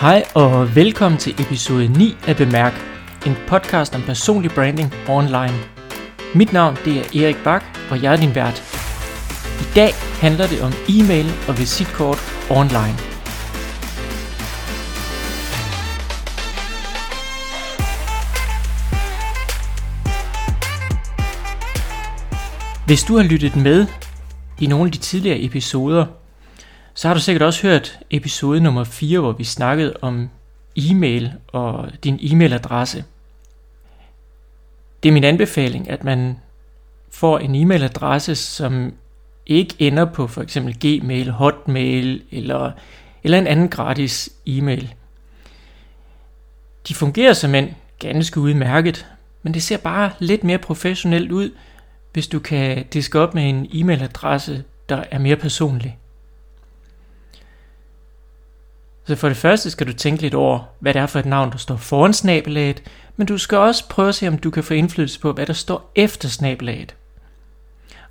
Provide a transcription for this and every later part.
Hej og velkommen til episode 9 af Bemærk, en podcast om personlig branding online. Mit navn det er Erik Bak, og jeg er din vært. I dag handler det om e-mail og visitkort online. Hvis du har lyttet med i nogle af de tidligere episoder, så har du sikkert også hørt episode nummer 4, hvor vi snakkede om e-mail og din e-mailadresse. Det er min anbefaling, at man får en e-mailadresse, som ikke ender på for eksempel Gmail, Hotmail eller, eller en anden gratis e-mail. De fungerer som en ganske udmærket, men det ser bare lidt mere professionelt ud, hvis du kan diske op med en e-mailadresse, der er mere personlig. Så for det første skal du tænke lidt over, hvad det er for et navn, der står foran snabelaget, men du skal også prøve at se, om du kan få indflydelse på, hvad der står efter snabelaget.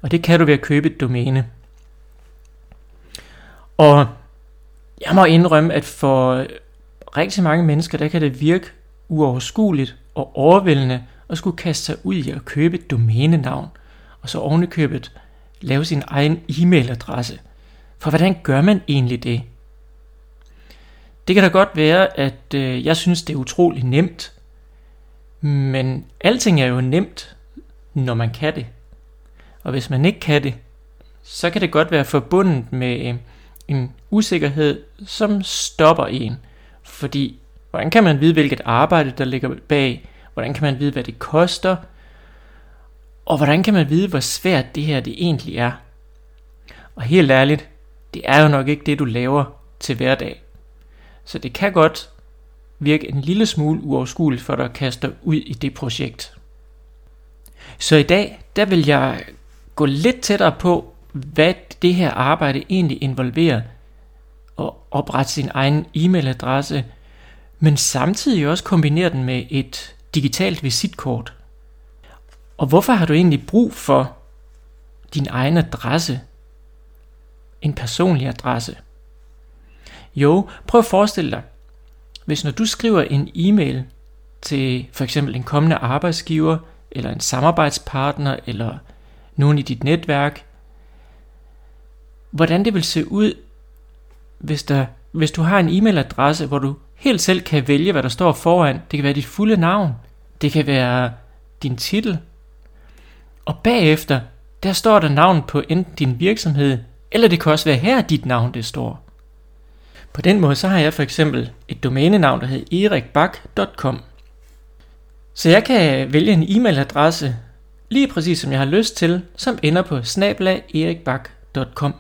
Og det kan du ved at købe et domæne. Og jeg må indrømme, at for rigtig mange mennesker, der kan det virke uoverskueligt og overvældende at skulle kaste sig ud i at købe et domænenavn, og så ovenikøbet lave sin egen e-mailadresse. For hvordan gør man egentlig det? Det kan da godt være, at øh, jeg synes, det er utrolig nemt. Men alting er jo nemt, når man kan det. Og hvis man ikke kan det, så kan det godt være forbundet med øh, en usikkerhed, som stopper en. Fordi, hvordan kan man vide, hvilket arbejde der ligger bag? Hvordan kan man vide, hvad det koster? Og hvordan kan man vide, hvor svært det her det egentlig er? Og helt ærligt, det er jo nok ikke det, du laver til hverdag. Så det kan godt virke en lille smule uoverskueligt for dig at kaste dig ud i det projekt. Så i dag, der vil jeg gå lidt tættere på, hvad det her arbejde egentlig involverer, og oprette sin egen e-mailadresse, men samtidig også kombinere den med et digitalt visitkort. Og hvorfor har du egentlig brug for din egen adresse? En personlig adresse. Jo, prøv at forestille dig, hvis når du skriver en e-mail til for eksempel en kommende arbejdsgiver, eller en samarbejdspartner, eller nogen i dit netværk, hvordan det vil se ud, hvis, der, hvis du har en e-mailadresse, hvor du helt selv kan vælge, hvad der står foran. Det kan være dit fulde navn, det kan være din titel, og bagefter, der står der navn på enten din virksomhed, eller det kan også være her, dit navn det står. På den måde så har jeg for eksempel et domænenavn, der hedder erikbak.com. Så jeg kan vælge en e-mailadresse, lige præcis som jeg har lyst til, som ender på snabla.erikbak.com.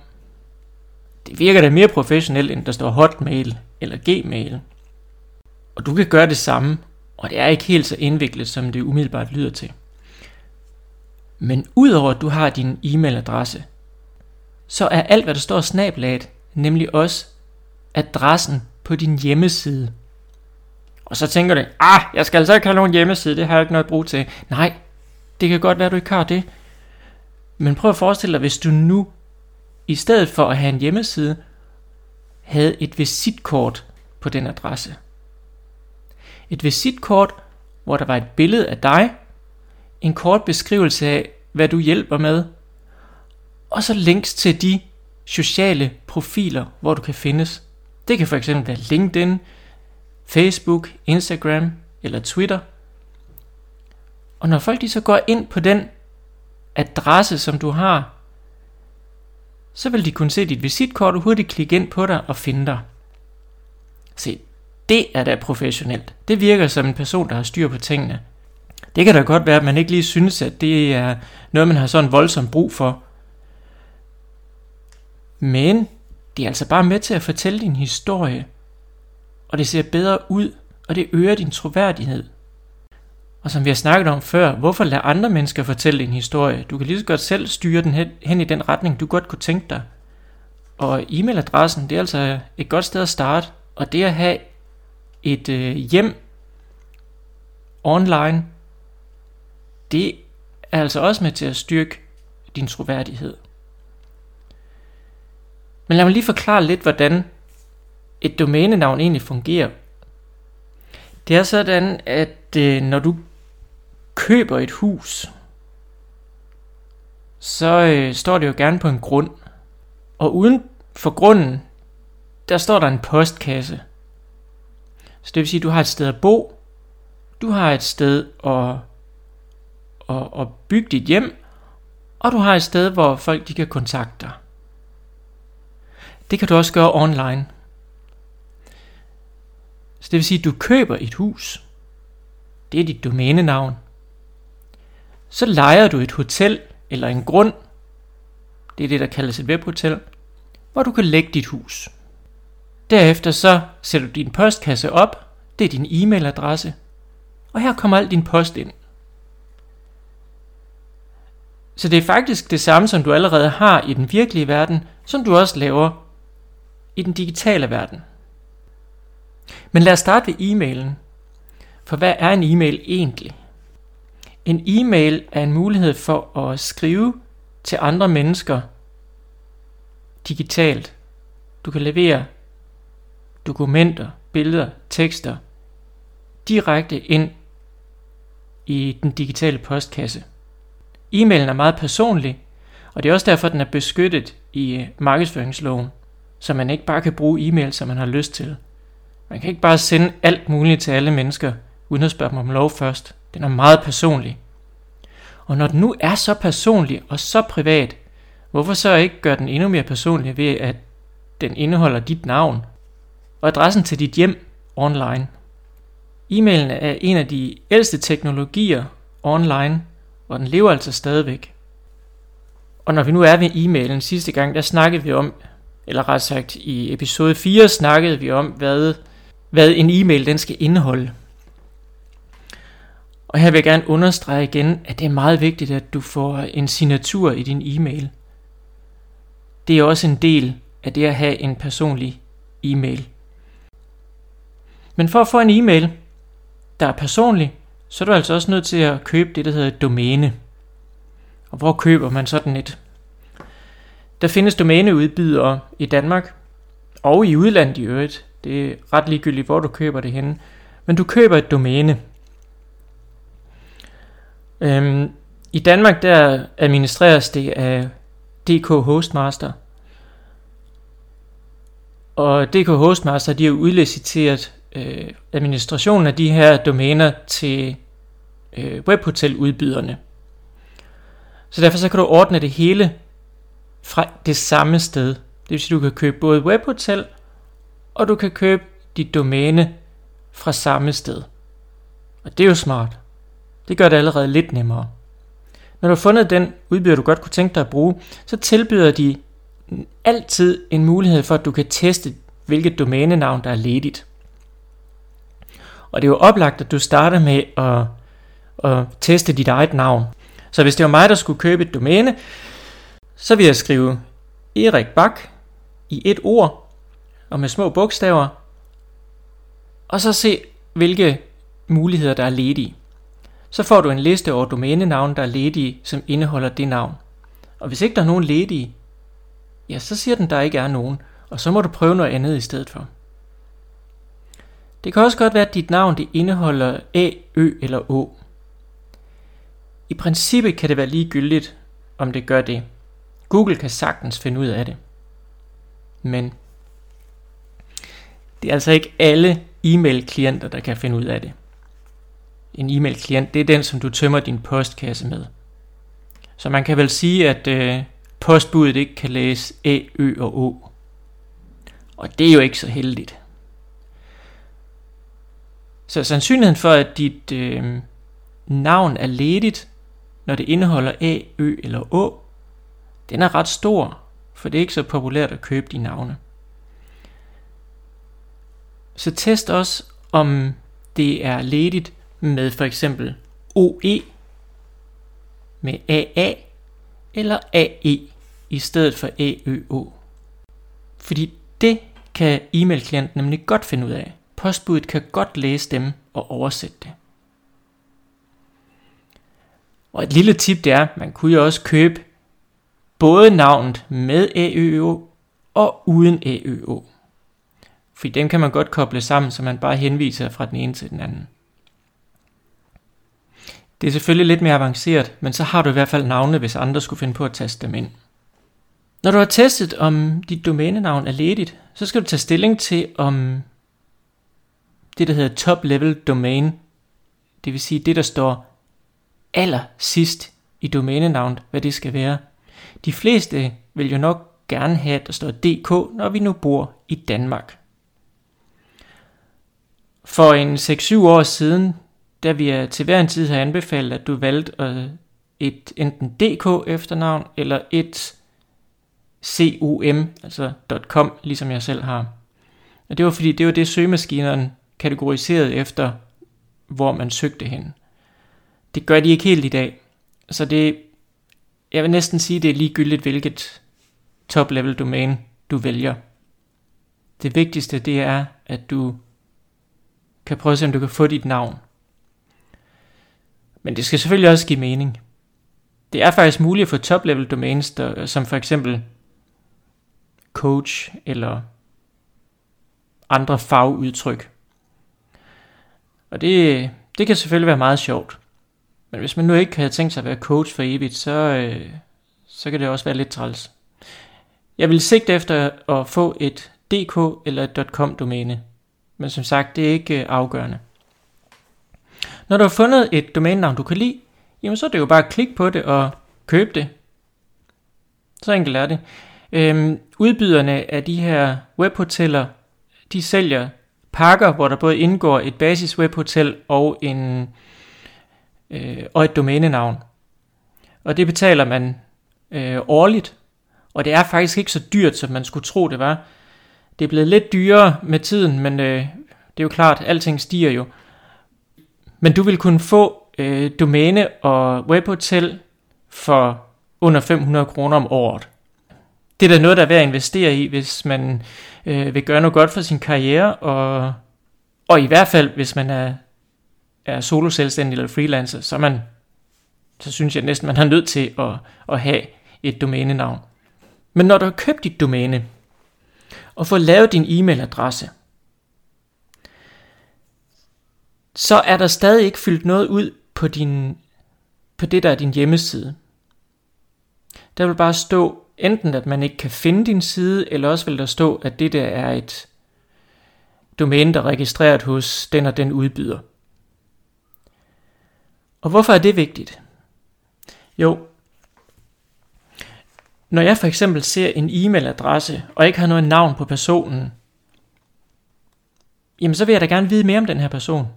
Det virker da mere professionelt, end der står hotmail eller gmail. Og du kan gøre det samme, og det er ikke helt så indviklet, som det umiddelbart lyder til. Men udover at du har din e-mailadresse, så er alt hvad der står snablaget nemlig også adressen på din hjemmeside. Og så tænker du, ah, jeg skal altså ikke have nogen hjemmeside, det har jeg ikke noget brug til. Nej, det kan godt være, du ikke har det. Men prøv at forestille dig, hvis du nu, i stedet for at have en hjemmeside, havde et visitkort på den adresse. Et visitkort, hvor der var et billede af dig, en kort beskrivelse af, hvad du hjælper med, og så links til de sociale profiler, hvor du kan findes. Det kan fx være LinkedIn, Facebook, Instagram eller Twitter. Og når folk de så går ind på den adresse, som du har, så vil de kunne se dit visitkort og hurtigt klikke ind på dig og finde dig. Se, det er da professionelt. Det virker som en person, der har styr på tingene. Det kan da godt være, at man ikke lige synes, at det er noget, man har sådan voldsom brug for. Men det er altså bare med til at fortælle din historie, og det ser bedre ud, og det øger din troværdighed. Og som vi har snakket om før, hvorfor lade andre mennesker fortælle din historie? Du kan lige så godt selv styre den hen, hen i den retning, du godt kunne tænke dig. Og e-mailadressen, det er altså et godt sted at starte, og det at have et øh, hjem online, det er altså også med til at styrke din troværdighed. Men lad mig lige forklare lidt, hvordan et domænenavn egentlig fungerer. Det er sådan, at øh, når du køber et hus, så øh, står det jo gerne på en grund. Og uden for grunden, der står der en postkasse. Så det vil sige, at du har et sted at bo, du har et sted at, at, at bygge dit hjem, og du har et sted, hvor folk de kan kontakte dig. Det kan du også gøre online. Så det vil sige, at du køber et hus. Det er dit domænenavn. Så lejer du et hotel eller en grund. Det er det, der kaldes et webhotel, hvor du kan lægge dit hus. Derefter så sætter du din postkasse op. Det er din e-mailadresse. Og her kommer al din post ind. Så det er faktisk det samme, som du allerede har i den virkelige verden, som du også laver i den digitale verden. Men lad os starte ved e-mailen. For hvad er en e-mail egentlig? En e-mail er en mulighed for at skrive til andre mennesker digitalt. Du kan levere dokumenter, billeder, tekster direkte ind i den digitale postkasse. E-mailen er meget personlig, og det er også derfor, den er beskyttet i markedsføringsloven, så man ikke bare kan bruge e-mail, som man har lyst til. Man kan ikke bare sende alt muligt til alle mennesker, uden at spørge dem om lov først. Den er meget personlig. Og når den nu er så personlig og så privat, hvorfor så ikke gøre den endnu mere personlig ved, at den indeholder dit navn og adressen til dit hjem online? E-mailen er en af de ældste teknologier online, og den lever altså stadigvæk. Og når vi nu er ved e-mailen, sidste gang, der snakkede vi om, eller ret sagt i episode 4 snakkede vi om, hvad, hvad en e-mail den skal indeholde. Og her vil jeg gerne understrege igen, at det er meget vigtigt, at du får en signatur i din e-mail. Det er også en del af det at have en personlig e-mail. Men for at få en e-mail, der er personlig, så er du altså også nødt til at købe det, der hedder et domæne. Og hvor køber man sådan et? Der findes domæneudbydere i Danmark, og i udlandet i øvrigt. Det er ret ligegyldigt, hvor du køber det henne. Men du køber et domæne. Øhm, I Danmark der administreres det af DK Hostmaster. Og DK Hostmaster de har udliciteret øh, administrationen af de her domæner til øh, webhoteludbyderne. Så derfor så kan du ordne det hele fra det samme sted. Det vil sige, du kan købe både webhotel, og du kan købe dit domæne fra samme sted. Og det er jo smart. Det gør det allerede lidt nemmere. Når du har fundet den udbyder, du godt kunne tænke dig at bruge, så tilbyder de altid en mulighed for, at du kan teste, hvilket domænenavn, der er ledigt. Og det er jo oplagt, at du starter med at, at teste dit eget navn. Så hvis det var mig, der skulle købe et domæne, så vil jeg skrive Erik Bak i et ord og med små bogstaver, og så se, hvilke muligheder der er ledige. Så får du en liste over domænenavne, der er ledige, som indeholder det navn. Og hvis ikke der er nogen ledige, ja, så siger den, der ikke er nogen, og så må du prøve noget andet i stedet for. Det kan også godt være, at dit navn det indeholder A, Ø eller Å. I princippet kan det være ligegyldigt, om det gør det. Google kan sagtens finde ud af det. Men det er altså ikke alle e-mail-klienter, der kan finde ud af det. En e-mail-klient, det er den, som du tømmer din postkasse med. Så man kan vel sige, at øh, postbuddet ikke kan læse æ, Ø og Å. Og det er jo ikke så heldigt. Så sandsynligheden for, at dit øh, navn er ledigt, når det indeholder æ, Ø eller Å, den er ret stor, for det er ikke så populært at købe de navne. Så test også, om det er ledigt med for eksempel OE med AA eller AE i stedet for AØO. Fordi det kan e-mail-klienten nemlig godt finde ud af. Postbuddet kan godt læse dem og oversætte det. Og et lille tip det er, man kunne jo også købe både navnet med AØO og uden AØO. Fordi dem kan man godt koble sammen, så man bare henviser fra den ene til den anden. Det er selvfølgelig lidt mere avanceret, men så har du i hvert fald navne, hvis andre skulle finde på at taste dem ind. Når du har testet, om dit domænenavn er ledigt, så skal du tage stilling til, om det, der hedder top level domain, det vil sige det, der står aller sidst i domænenavnet, hvad det skal være. De fleste vil jo nok gerne have, at der står DK, når vi nu bor i Danmark. For en 6-7 år siden, da vi til hver en tid har anbefalet, at du valgte øh, et enten DK efternavn eller et COM, altså .com, ligesom jeg selv har. Og det var fordi, det var det søgemaskinerne kategoriseret efter, hvor man søgte hen. Det gør de ikke helt i dag. Så det, jeg vil næsten sige, det er ligegyldigt, hvilket top-level domæne du vælger. Det vigtigste, det er, at du kan prøve at se, om du kan få dit navn. Men det skal selvfølgelig også give mening. Det er faktisk muligt at få top-level domains, der, som for eksempel coach eller andre fagudtryk. Og det, det kan selvfølgelig være meget sjovt. Men hvis man nu ikke kan tænkt sig at være coach for evigt, så, øh, så kan det også være lidt træls. Jeg vil sigte efter at få et .dk eller et .com domæne. Men som sagt, det er ikke øh, afgørende. Når du har fundet et domænenavn, du kan lide, jamen så er det jo bare at klikke på det og købe det. Så enkelt er det. Øhm, udbyderne af de her webhoteller, de sælger pakker, hvor der både indgår et basis webhotel og, en, øh, og et domænenavn. Og det betaler man øh, årligt, og det er faktisk ikke så dyrt, som man skulle tro, det var. Det er blevet lidt dyrere med tiden, men øh, det er jo klart, alting stiger jo. Men du vil kunne få øh, domæne og webhotel for under 500 kroner om året. Det er da noget, der er værd at investere i, hvis man øh, vil gøre noget godt for sin karriere, og, og i hvert fald, hvis man er, er solo selvstændig eller freelancer, så, man, så synes jeg næsten, man har nødt til at, at have et domænenavn. Men når du har købt dit domæne, og fået lavet din e-mailadresse, så er der stadig ikke fyldt noget ud på, din, på det, der er din hjemmeside. Der vil bare stå enten, at man ikke kan finde din side, eller også vil der stå, at det der er et domæne, der er registreret hos den og den udbyder. Og hvorfor er det vigtigt? Jo, når jeg for eksempel ser en e-mailadresse, og ikke har noget navn på personen, jamen så vil jeg da gerne vide mere om den her person.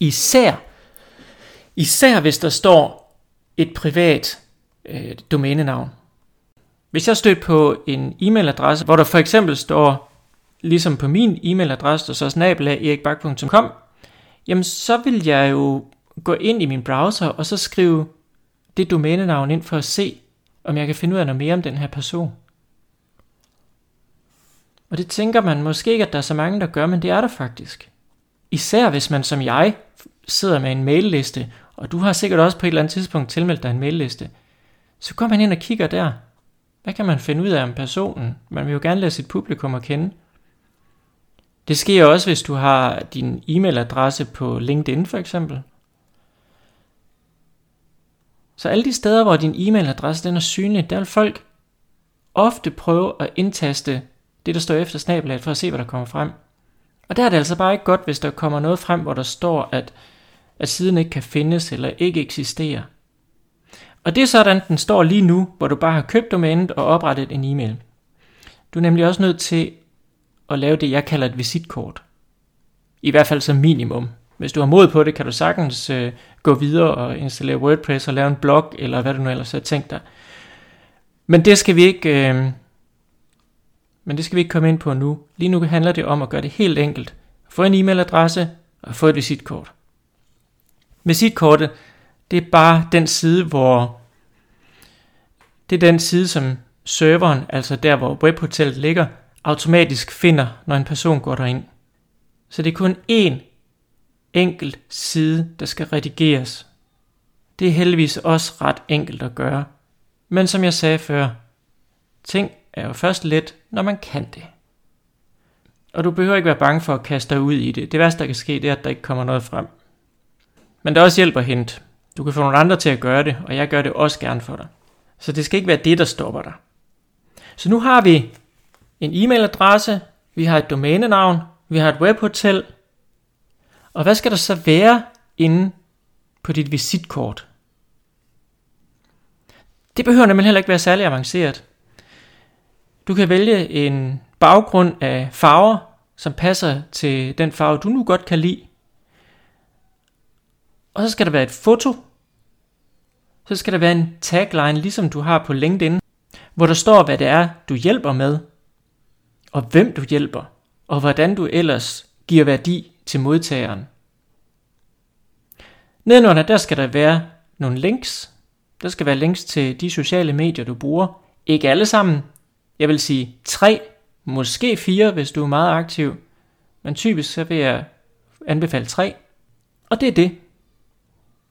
Især, især hvis der står et privat øh, domænenavn. Hvis jeg støtter på en e-mailadresse, hvor der for eksempel står, ligesom på min e-mailadresse, der så snabel af erikbak.com, jamen så vil jeg jo gå ind i min browser og så skrive det domænenavn ind for at se, om jeg kan finde ud af noget mere om den her person. Og det tænker man måske ikke, at der er så mange, der gør, men det er der faktisk. Især hvis man som jeg sidder med en mailliste, og du har sikkert også på et eller andet tidspunkt tilmeldt dig en mailliste, så går man ind og kigger der. Hvad kan man finde ud af om personen? Man vil jo gerne lade sit publikum at kende. Det sker også, hvis du har din e-mailadresse på LinkedIn for eksempel. Så alle de steder, hvor din e-mailadresse den er synlig, der vil folk ofte prøve at indtaste det, der står efter snabelaget, for at se, hvad der kommer frem. Og der er det altså bare ikke godt, hvis der kommer noget frem, hvor der står, at, at siden ikke kan findes eller ikke eksisterer. Og det er sådan, den står lige nu, hvor du bare har købt domænet og oprettet en e-mail. Du er nemlig også nødt til at lave det, jeg kalder et visitkort. I hvert fald som minimum. Hvis du har mod på det, kan du sagtens øh, gå videre og installere WordPress og lave en blog, eller hvad du nu ellers har tænkt dig. Men det skal vi ikke, øh, men det skal vi ikke komme ind på nu. Lige nu handler det om at gøre det helt enkelt. Få en e-mailadresse og få et visitkort. Visitkortet, det er bare den side, hvor det er den side, som serveren, altså der hvor webhotellet ligger, automatisk finder, når en person går derind. Så det er kun én enkelt side, der skal redigeres. Det er heldigvis også ret enkelt at gøre. Men som jeg sagde før, ting er jo først let, når man kan det. Og du behøver ikke være bange for at kaste dig ud i det. Det værste, der kan ske, det er, at der ikke kommer noget frem. Men der er også hjælp at hente. Du kan få nogle andre til at gøre det, og jeg gør det også gerne for dig. Så det skal ikke være det, der stopper dig. Så nu har vi en e-mailadresse, vi har et domænenavn, vi har et webhotel, og hvad skal der så være inde på dit visitkort? Det behøver nemlig heller ikke være særlig avanceret. Du kan vælge en baggrund af farver, som passer til den farve, du nu godt kan lide. Og så skal der være et foto. Så skal der være en tagline, ligesom du har på LinkedIn, hvor der står, hvad det er, du hjælper med, og hvem du hjælper, og hvordan du ellers giver værdi til modtageren. Nedenunder der skal der være nogle links. Der skal være links til de sociale medier, du bruger. Ikke alle sammen. Jeg vil sige tre, måske fire, hvis du er meget aktiv. Men typisk så vil jeg anbefale tre. Og det er det.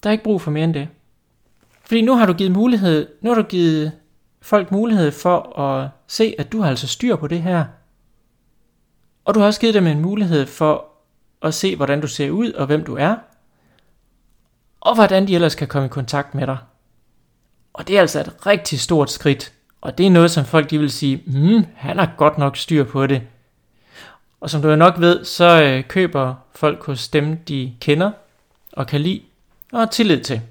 Der er ikke brug for mere end det. Fordi nu har du givet mulighed, nu har du givet folk mulighed for at se, at du har altså styr på det her. Og du har også givet dem en mulighed for og se, hvordan du ser ud og hvem du er. Og hvordan de ellers kan komme i kontakt med dig. Og det er altså et rigtig stort skridt. Og det er noget, som folk de vil sige, hmm, han har godt nok styr på det. Og som du jo nok ved, så øh, køber folk hos dem, de kender og kan lide og har tillid til.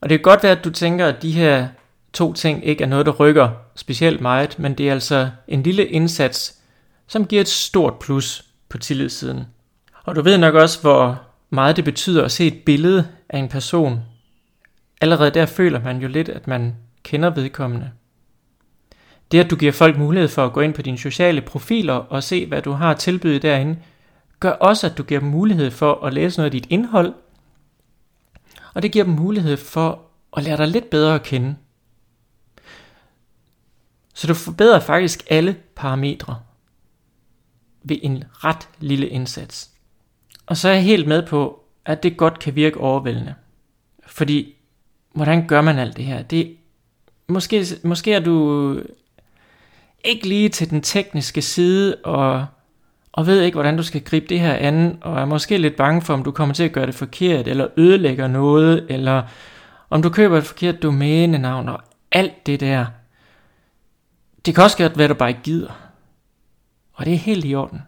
Og det kan godt være, at du tænker, at de her to ting ikke er noget, der rykker specielt meget, men det er altså en lille indsats, som giver et stort plus på tillidssiden. Og du ved nok også, hvor meget det betyder at se et billede af en person. Allerede der føler man jo lidt, at man kender vedkommende. Det at du giver folk mulighed for at gå ind på dine sociale profiler og se, hvad du har at tilbyde derinde, gør også, at du giver dem mulighed for at læse noget af dit indhold, og det giver dem mulighed for at lære dig lidt bedre at kende. Så du forbedrer faktisk alle parametre ved en ret lille indsats. Og så er jeg helt med på, at det godt kan virke overvældende. Fordi, hvordan gør man alt det her? Det, måske, måske er du ikke lige til den tekniske side, og, og ved ikke, hvordan du skal gribe det her an, og er måske lidt bange for, om du kommer til at gøre det forkert, eller ødelægger noget, eller om du køber et forkert domænenavn, og alt det der. Det kan også godt være, at du bare ikke gider. Og det er helt i orden.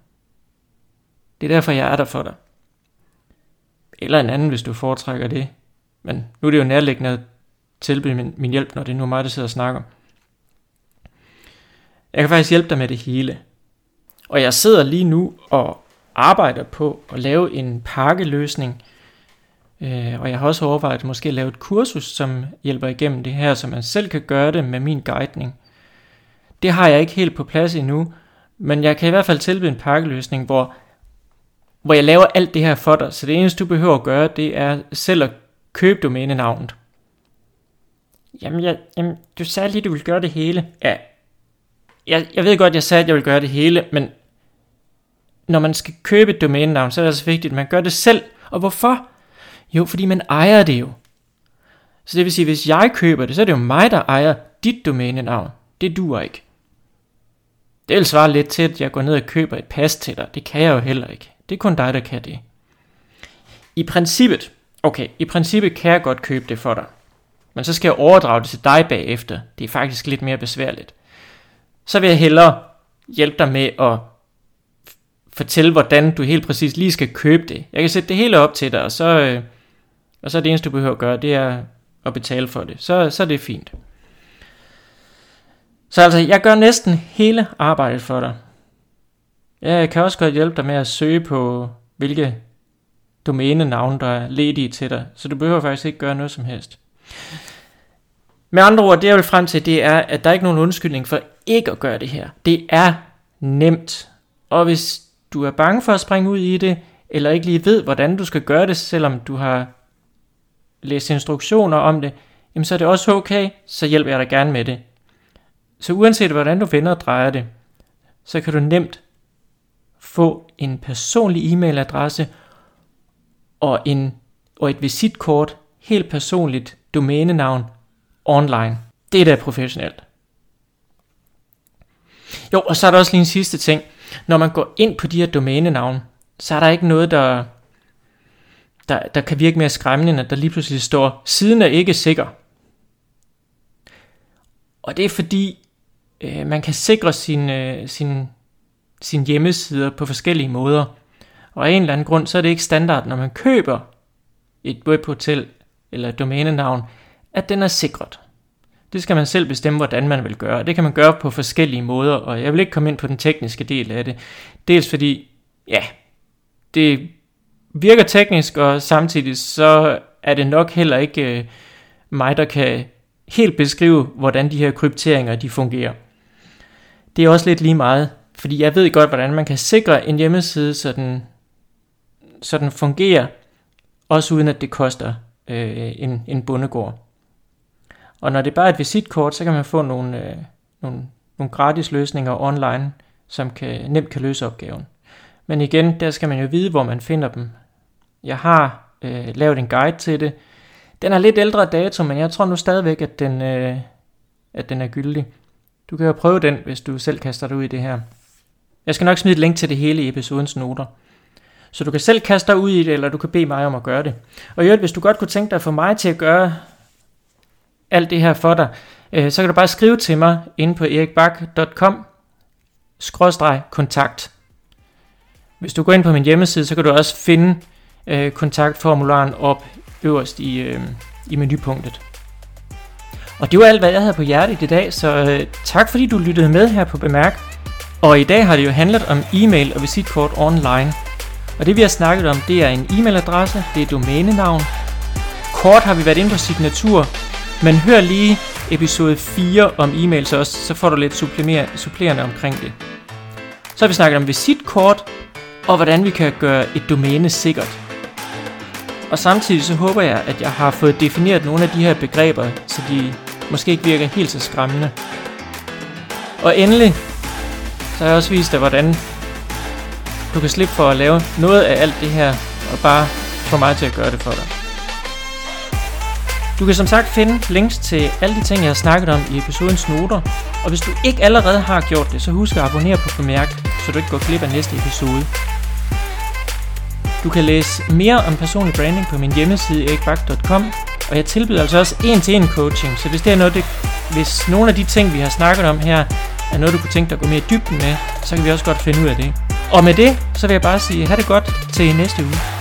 Det er derfor, jeg er der for dig. Eller en anden, hvis du foretrækker det. Men nu er det jo nærliggende at tilbyde min, min hjælp, når det er nu mig, der sidder og snakker. Jeg kan faktisk hjælpe dig med det hele. Og jeg sidder lige nu og arbejder på at lave en pakkeløsning. Øh, og jeg har også overvejet at måske lave et kursus, som hjælper igennem det her, så man selv kan gøre det med min guidning. Det har jeg ikke helt på plads endnu, men jeg kan i hvert fald tilbyde en pakkeløsning, hvor, hvor jeg laver alt det her for dig. Så det eneste, du behøver at gøre, det er selv at købe domænenavnet. Jamen, jeg, jamen, du sagde lige, du ville gøre det hele. Ja, jeg, jeg ved godt, jeg sagde, at jeg ville gøre det hele, men når man skal købe et domænenavn, så er det altså vigtigt, at man gør det selv. Og hvorfor? Jo, fordi man ejer det jo. Så det vil sige, hvis jeg køber det, så er det jo mig, der ejer dit domænenavn. Det duer ikke. Det vil svare lidt til, at jeg går ned og køber et pas til dig. Det kan jeg jo heller ikke. Det er kun dig, der kan det. I princippet, okay, i princippet kan jeg godt købe det for dig. Men så skal jeg overdrage det til dig bagefter. Det er faktisk lidt mere besværligt. Så vil jeg hellere hjælpe dig med at fortælle, hvordan du helt præcis lige skal købe det. Jeg kan sætte det hele op til dig, og så, øh, og så er det eneste, du behøver at gøre, det er at betale for det. Så, så er det fint. Så altså, jeg gør næsten hele arbejdet for dig. Jeg kan også godt hjælpe dig med at søge på, hvilke domænenavne, der er ledige til dig. Så du behøver faktisk ikke gøre noget som helst. Med andre ord, det jeg vil frem til, det er, at der er ikke nogen undskyldning for ikke at gøre det her. Det er nemt. Og hvis du er bange for at springe ud i det, eller ikke lige ved, hvordan du skal gøre det, selvom du har læst instruktioner om det, jamen så er det også okay, så hjælper jeg dig gerne med det. Så uanset hvordan du vender og drejer det, så kan du nemt få en personlig e-mailadresse og, en, og et visitkort, helt personligt domænenavn online. Det er da professionelt. Jo, og så er der også lige en sidste ting. Når man går ind på de her domænenavne, så er der ikke noget, der, der, der kan virke mere skræmmende, end at der lige pludselig står, siden er ikke sikker. Og det er fordi, øh, man kan sikre sin, øh, sin, sin hjemmesider på forskellige måder. Og af en eller anden grund, så er det ikke standard, når man køber et webhotel eller et domænenavn, at den er sikret. Det skal man selv bestemme, hvordan man vil gøre. Det kan man gøre på forskellige måder, og jeg vil ikke komme ind på den tekniske del af det. Dels fordi, ja, det virker teknisk, og samtidig så er det nok heller ikke øh, mig, der kan helt beskrive, hvordan de her krypteringer de fungerer. Det er også lidt lige meget, fordi jeg ved godt, hvordan man kan sikre en hjemmeside, så den, så den fungerer, også uden at det koster øh, en, en bundegård. Og når det bare er et visitkort, så kan man få nogle, øh, nogle, nogle gratis løsninger online, som kan, nemt kan løse opgaven. Men igen, der skal man jo vide, hvor man finder dem. Jeg har øh, lavet en guide til det. Den er lidt ældre dato, men jeg tror nu stadigvæk, at den, øh, at den er gyldig. Du kan jo prøve den, hvis du selv kaster dig ud i det her. Jeg skal nok smide et link til det hele i episodens noter. Så du kan selv kaste dig ud i det, eller du kan bede mig om at gøre det. Og i øvrigt, hvis du godt kunne tænke dig for mig til at gøre alt det her for dig, øh, så kan du bare skrive til mig inde på erikbak.com kontakt. Hvis du går ind på min hjemmeside, så kan du også finde øh, kontaktformularen op øverst i, øh, i menupunktet. Og det var alt, hvad jeg havde på hjertet i dag, så øh, tak fordi du lyttede med her på Bemærk. Og i dag har det jo handlet om e-mail og visitkort online. Og det vi har snakket om, det er en e-mailadresse, det er domænenavn. Kort har vi været inde på signatur, men hør lige episode 4 om e-mails også, så får du lidt supplerende omkring det. Så har vi snakket om visitkort, og hvordan vi kan gøre et domæne sikkert. Og samtidig så håber jeg, at jeg har fået defineret nogle af de her begreber, så de måske ikke virker helt så skræmmende. Og endelig, så har jeg også vist dig, hvordan du kan slippe for at lave noget af alt det her, og bare få mig til at gøre det for dig. Du kan som sagt finde links til alle de ting, jeg har snakket om i episodens noter, og hvis du ikke allerede har gjort det, så husk at abonnere på Bemærk, så du ikke går glip af næste episode. Du kan læse mere om personlig branding på min hjemmeside erikbak.com, og jeg tilbyder altså også en-til-en coaching, så hvis det er noget, det, hvis nogle af de ting, vi har snakket om her, er noget, du kunne tænke dig at gå mere i dybden med, så kan vi også godt finde ud af det. Og med det, så vil jeg bare sige, have det godt til næste uge.